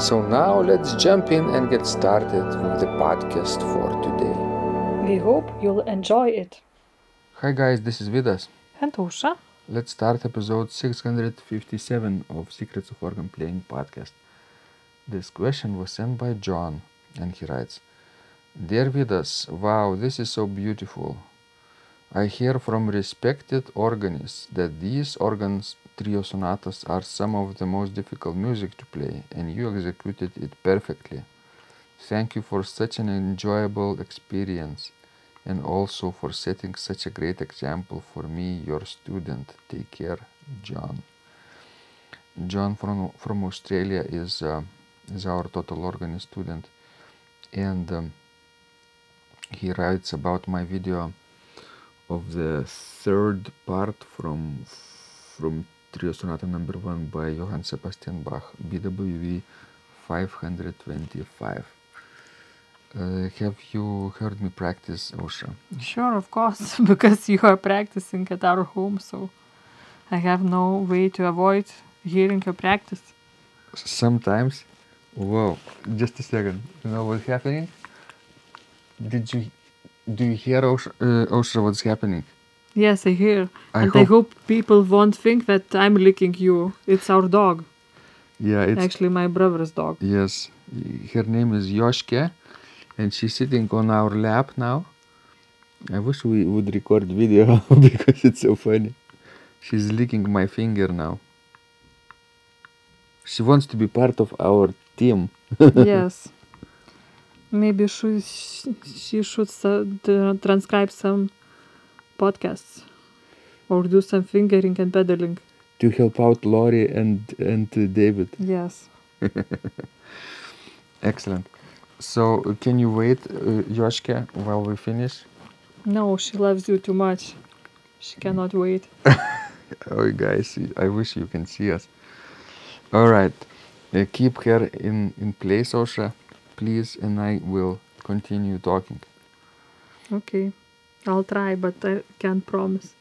So now let's jump in and get started with the podcast for today. We hope you'll enjoy it. Hi guys, this is Vidas. And Ausra. Let's start episode 657 of Secrets of Organ Playing podcast. This question was sent by John and he writes Dear Vidas, wow, this is so beautiful. I hear from respected organists that these organs trio sonatas are some of the most difficult music to play and you executed it perfectly. Thank you for such an enjoyable experience and also for setting such a great example for me, your student. Take care, John. John from, from Australia is, uh, is our total organist student and um, he writes about my video of the third part from from Trio Sonata number one by Johann Sebastian Bach, BWV 525. Uh, have you heard me practice, Ausra? Sure, of course, because you are practicing at our home, so I have no way to avoid hearing your practice. Sometimes. Whoa, just a second. You know what's happening? Did you do you hear Ausra, uh, Ausra what's happening? Yes, I hear. I and I hope people won't think that I'm licking you. It's our dog. Yeah, it's Actually, my brother's dog. Yes, her name is Yoshke, and she's sitting on our lap now. I wish we would record video because it's so funny. She's licking my finger now. She wants to be part of our team. yes. Maybe she, she should transcribe some podcasts or do some fingering and pedaling. to help out Lori and and uh, David. Yes. Excellent. So can you wait, uh, Yoshke, while we finish? No, she loves you too much. She cannot wait. Oh, guys, I wish you can see us. All right, uh, keep her in in place, Ausra, please, and I will continue talking. Okay. I'll try, but I can't promise.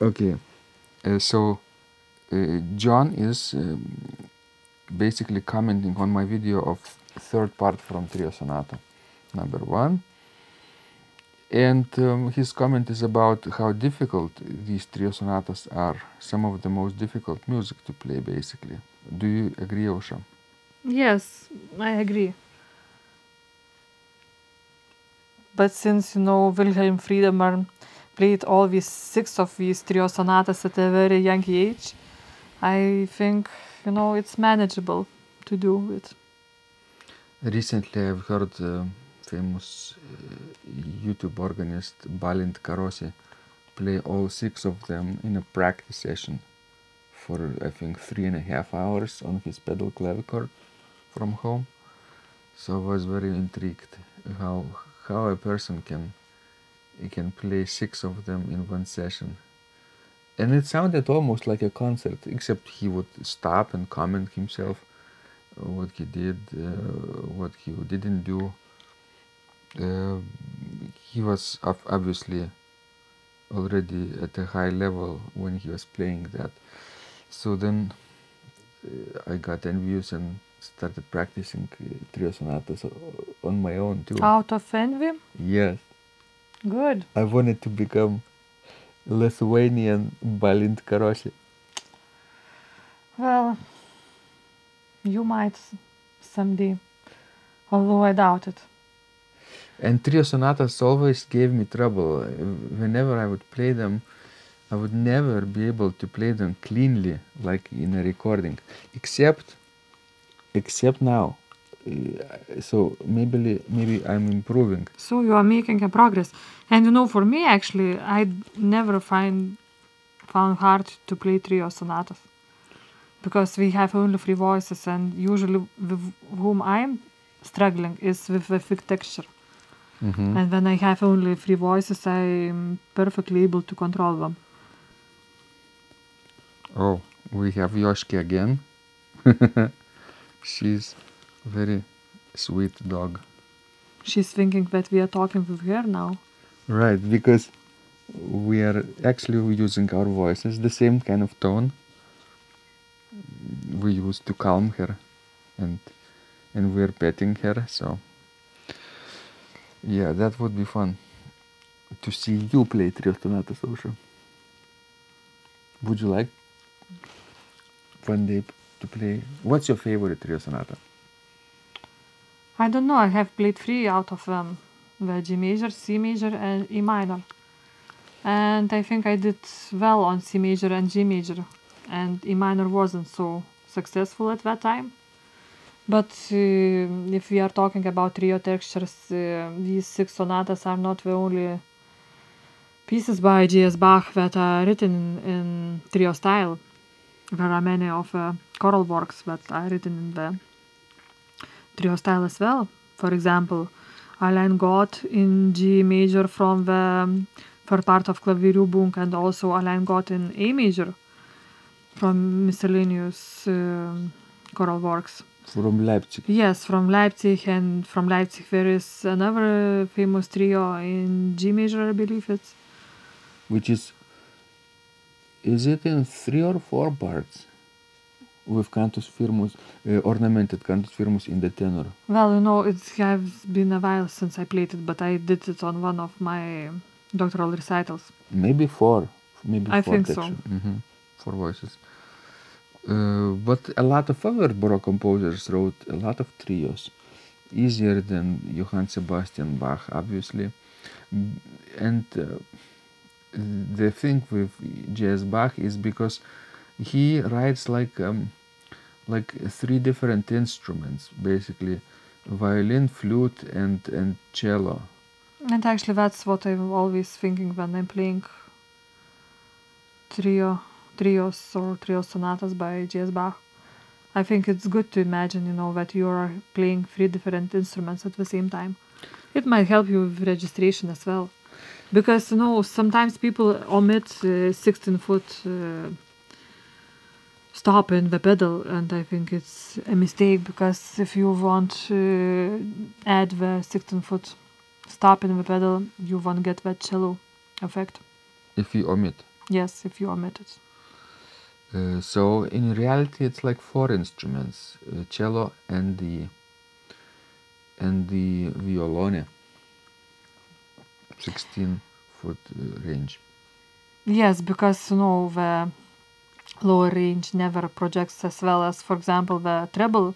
Okay, uh, so uh, John is um, basically commenting on my video of third part from Trio Sonata, number one. And um, his comment is about how difficult these trio sonatas are, some of the most difficult music to play, basically. Do you agree, Ausra? Yes, I agree. But since you know Wilhelm Friedemann played all these six of these trio sonatas at a very young age, I think you know it's manageable to do it. Recently, I've heard uh, famous uh, YouTube organist Balint Karosi play all six of them in a practice session for I think three and a half hours on his pedal clavichord from home. So I was very intrigued how how a person can he can play six of them in one session. And it sounded almost like a concert, except he would stop and comment himself uh, what he did, uh, what he didn't do. Uh, he was obviously already at a high level when he was playing that. So then uh, I got envious and started practicing uh, trio sonatas on my own too. Out of envy? Yes, Good. I wanted to become Lithuanian Balint Karosi. Well, you might someday, although I doubt it. And trio sonatas always gave me trouble. Whenever I would play them, I would never be able to play them cleanly, like in a recording, except, except now. Uh, so maybe maybe I'm improving. So you are making a progress. And you know, for me actually, I never find found hard to play trio sonatas because we have only three voices, and usually with whom I'm struggling is with the thick texture. Mhm. And when I have only three voices, I'm perfectly able to control them. Oh, we have Yoshki again. She's very sweet dog. She's thinking that we are talking with her now. Right, because we are actually using our voices, the same kind of tone we use to calm her, and and we're petting her. So yeah, that would be fun to see you play Trio Sonatas also. Would you like one day to play? What's your favorite Trio Sonata? I don't know, I have played three out of them the G major, C major, and E minor. And I think I did well on C major and G major, and E minor wasn't so successful at that time. But uh, if we are talking about trio textures, uh, these six sonatas are not the only pieces by J.S. Bach that are written in trio style. There are many of uh, choral works that are written in the trio style as well. For example, Allein Gott in G major from the um, third part of Klavierübung and also Allein Gott in A major from miscellaneous um choral works. From Leipzig. Yes, from Leipzig and from Leipzig there is another famous trio in G major, I believe it's. which is is it in three or four parts with cantus firmus uh, ornamented cantus firmus in the tenor Well, you know, it has been a while since I played it, but I did it on one of my doctoral recitals. maybe four maybe I four think so. texture. Mhm, four voices uh, but a lot of other baroque composers wrote a lot of trios easier than johann sebastian bach obviously Mm, and uh, the thing with j.s bach is because he writes like um, like three different instruments basically violin flute and and cello And actually, that's what I'm always thinking when I'm playing trio, trios or trio sonatas by J.S. Bach. I think it's good to imagine, you know, that you are playing three different instruments at the same time. It might help you with registration as well, because you know sometimes people omit uh, 16 foot uh, stop in the pedal, and I think it's a mistake because if you want to add the 16 foot stop in the pedal, you won't get that cello effect. if you omit Yes, if you omit it. Uh, so in reality, it's like four instruments: uh, cello and the and the violone. Sixteen foot uh, range. Yes, because you know the lower range never projects as well as, for example, the treble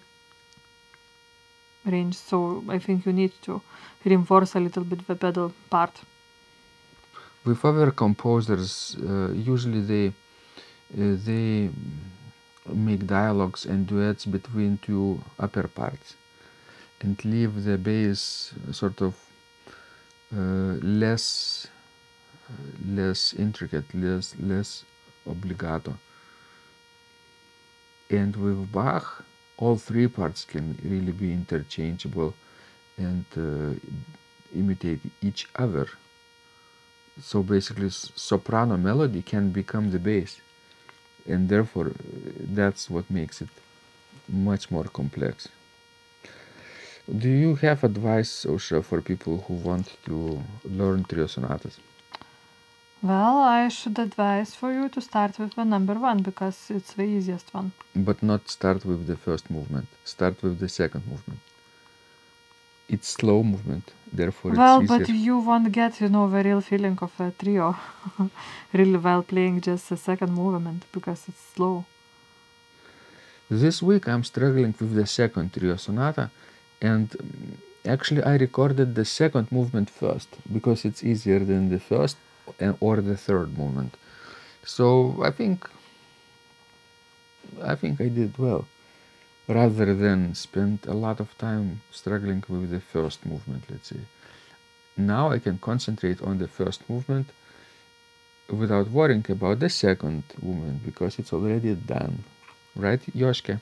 range. So I think you need to reinforce a little bit the pedal part. With other composers, uh, usually they uh, they make dialogues and duets between two upper parts, and leave the bass sort of Eh, less eh, less intricate, less less obligato. And with Bach, all three parts can really be interchangeable and uh, imitate each other. So basically, soprano melody can become the bass, and therefore, that's what makes it much more complex. Do you have advice, Ausra, for people who want to learn trio sonatas? Well, I should advise for you to start with the number one because it's the easiest one. But not start with the first movement. Start with the second movement. It's slow movement, therefore well, but you won't get, you know, the real feeling of a trio really well playing just the second movement because it's slow. This week I'm struggling with the second trio sonata, and mm, actually I recorded the second movement first because it's easier than the first or the third movement. So I think I think I did well, rather than spend a lot of time struggling with the first movement. Let's say. Now I can concentrate on the first movement without worrying about the second movement because it's already done. Right, Yoshke?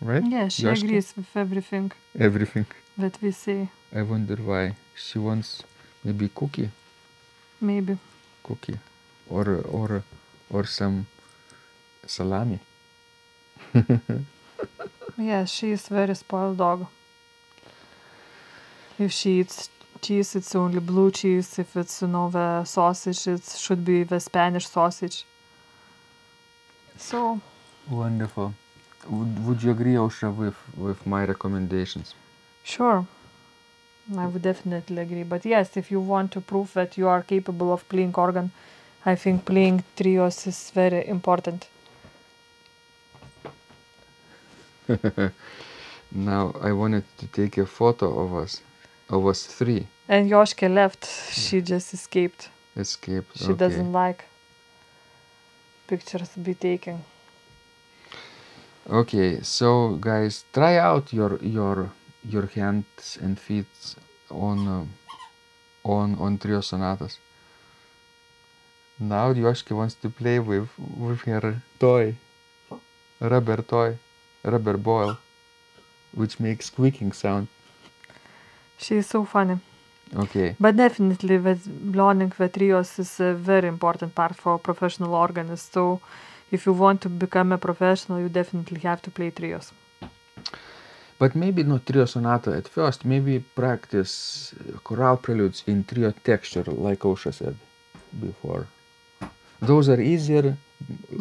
Right? Yeah, she agrees with everything Everything. that we say. I wonder why. She wants maybe cookie, Maybe. cookie, or or or some salami. Yes, she is very spoiled dog. If she eats cheese, it's only blue cheese. If it's you know the sausage, it should be the Spanish sausage. So Wonderful. Would, would you agree, Ausra, with with my recommendations? sure, I would definitely agree. But yes, if you want to prove that you are capable of playing organ, I think playing trios is very important. Now I wanted to take a photo of us, of us three. And Yoshke left. She just escaped. Escaped. She okay. doesn't like pictures to be taken. Okay, so guys, try out your your your hands and feet on uh, on on trio sonatas. Now Yoshki wants to play with with her toy, rubber toy, rubber ball, which makes squeaking sound. She is so funny. Okay, But definitely, with learning the trios is a very important part for professional organist. So, if you want to become a professional, you definitely have to play trios. but maybe not trio sonata at first. Maybe practice uh, chorale preludes in trio texture, like Ausra said before. Those are easier.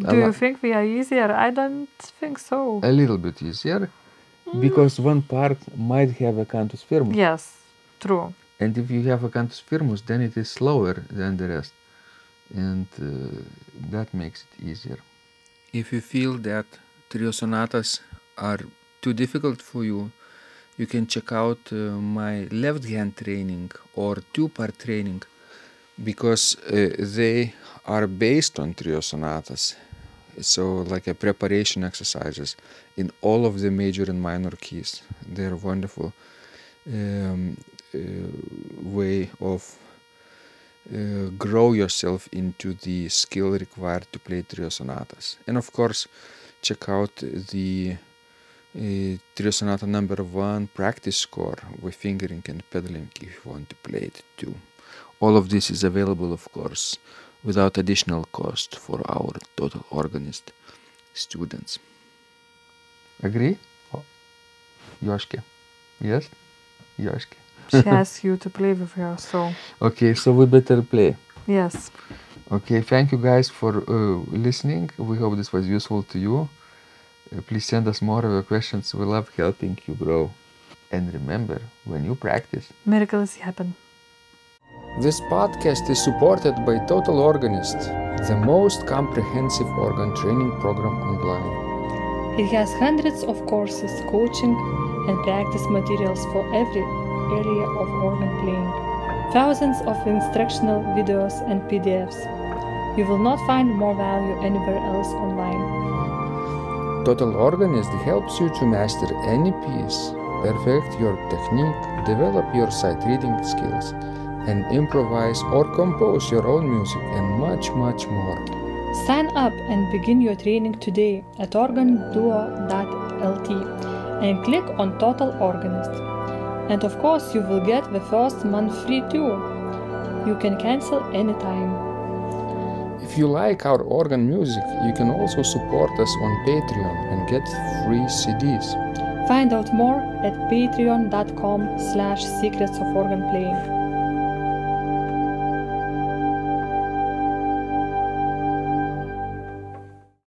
Do you think we are easier? I don't think so. a little bit easier because one part might have a cantus firmus Yes, true. and if you have a cantus firmus then it is slower than the rest and uh, that makes it easier if you feel that trio sonatas are too difficult for you you can check out uh, my left hand training or two part training because uh, they are based on trio sonatas. So like a preparation exercises in all of the major and minor keys. They're wonderful um, uh, way of uh, grow yourself into the skill required to play trio sonatas. And of course check out the uh, trio sonata number one practice score with fingering and pedaling if you want to play it too. All of this is available of course without additional cost for our total organist students. Agree? Yoshke. Yes? Yoshke She asks you to play with her, so okay so we better play yes. Okay, thank you guys for uh, listening. We hope this was useful to you. Uh, please send us more of your questions. We love helping you grow. And remember, when you practice, Miracles happen. This podcast is supported by Total Organist, the most comprehensive organ training program online. It has hundreds of courses, coaching, and practice materials for every area of organ playing. Thousands of instructional videos and PDFs. You will not find more value anywhere else online. Total Organist helps you to master any piece, perfect your technique, develop your sight reading skills, and improvise or compose your own music and much, much more. Sign up and begin your training today at organduo.lt and click on Total Organist. And of course, you will get the first month free too. You can cancel anytime. If you like our organ music, you can also support us on Patreon and get free CDs. Find out more at patreon.com slash secrets of organ playing.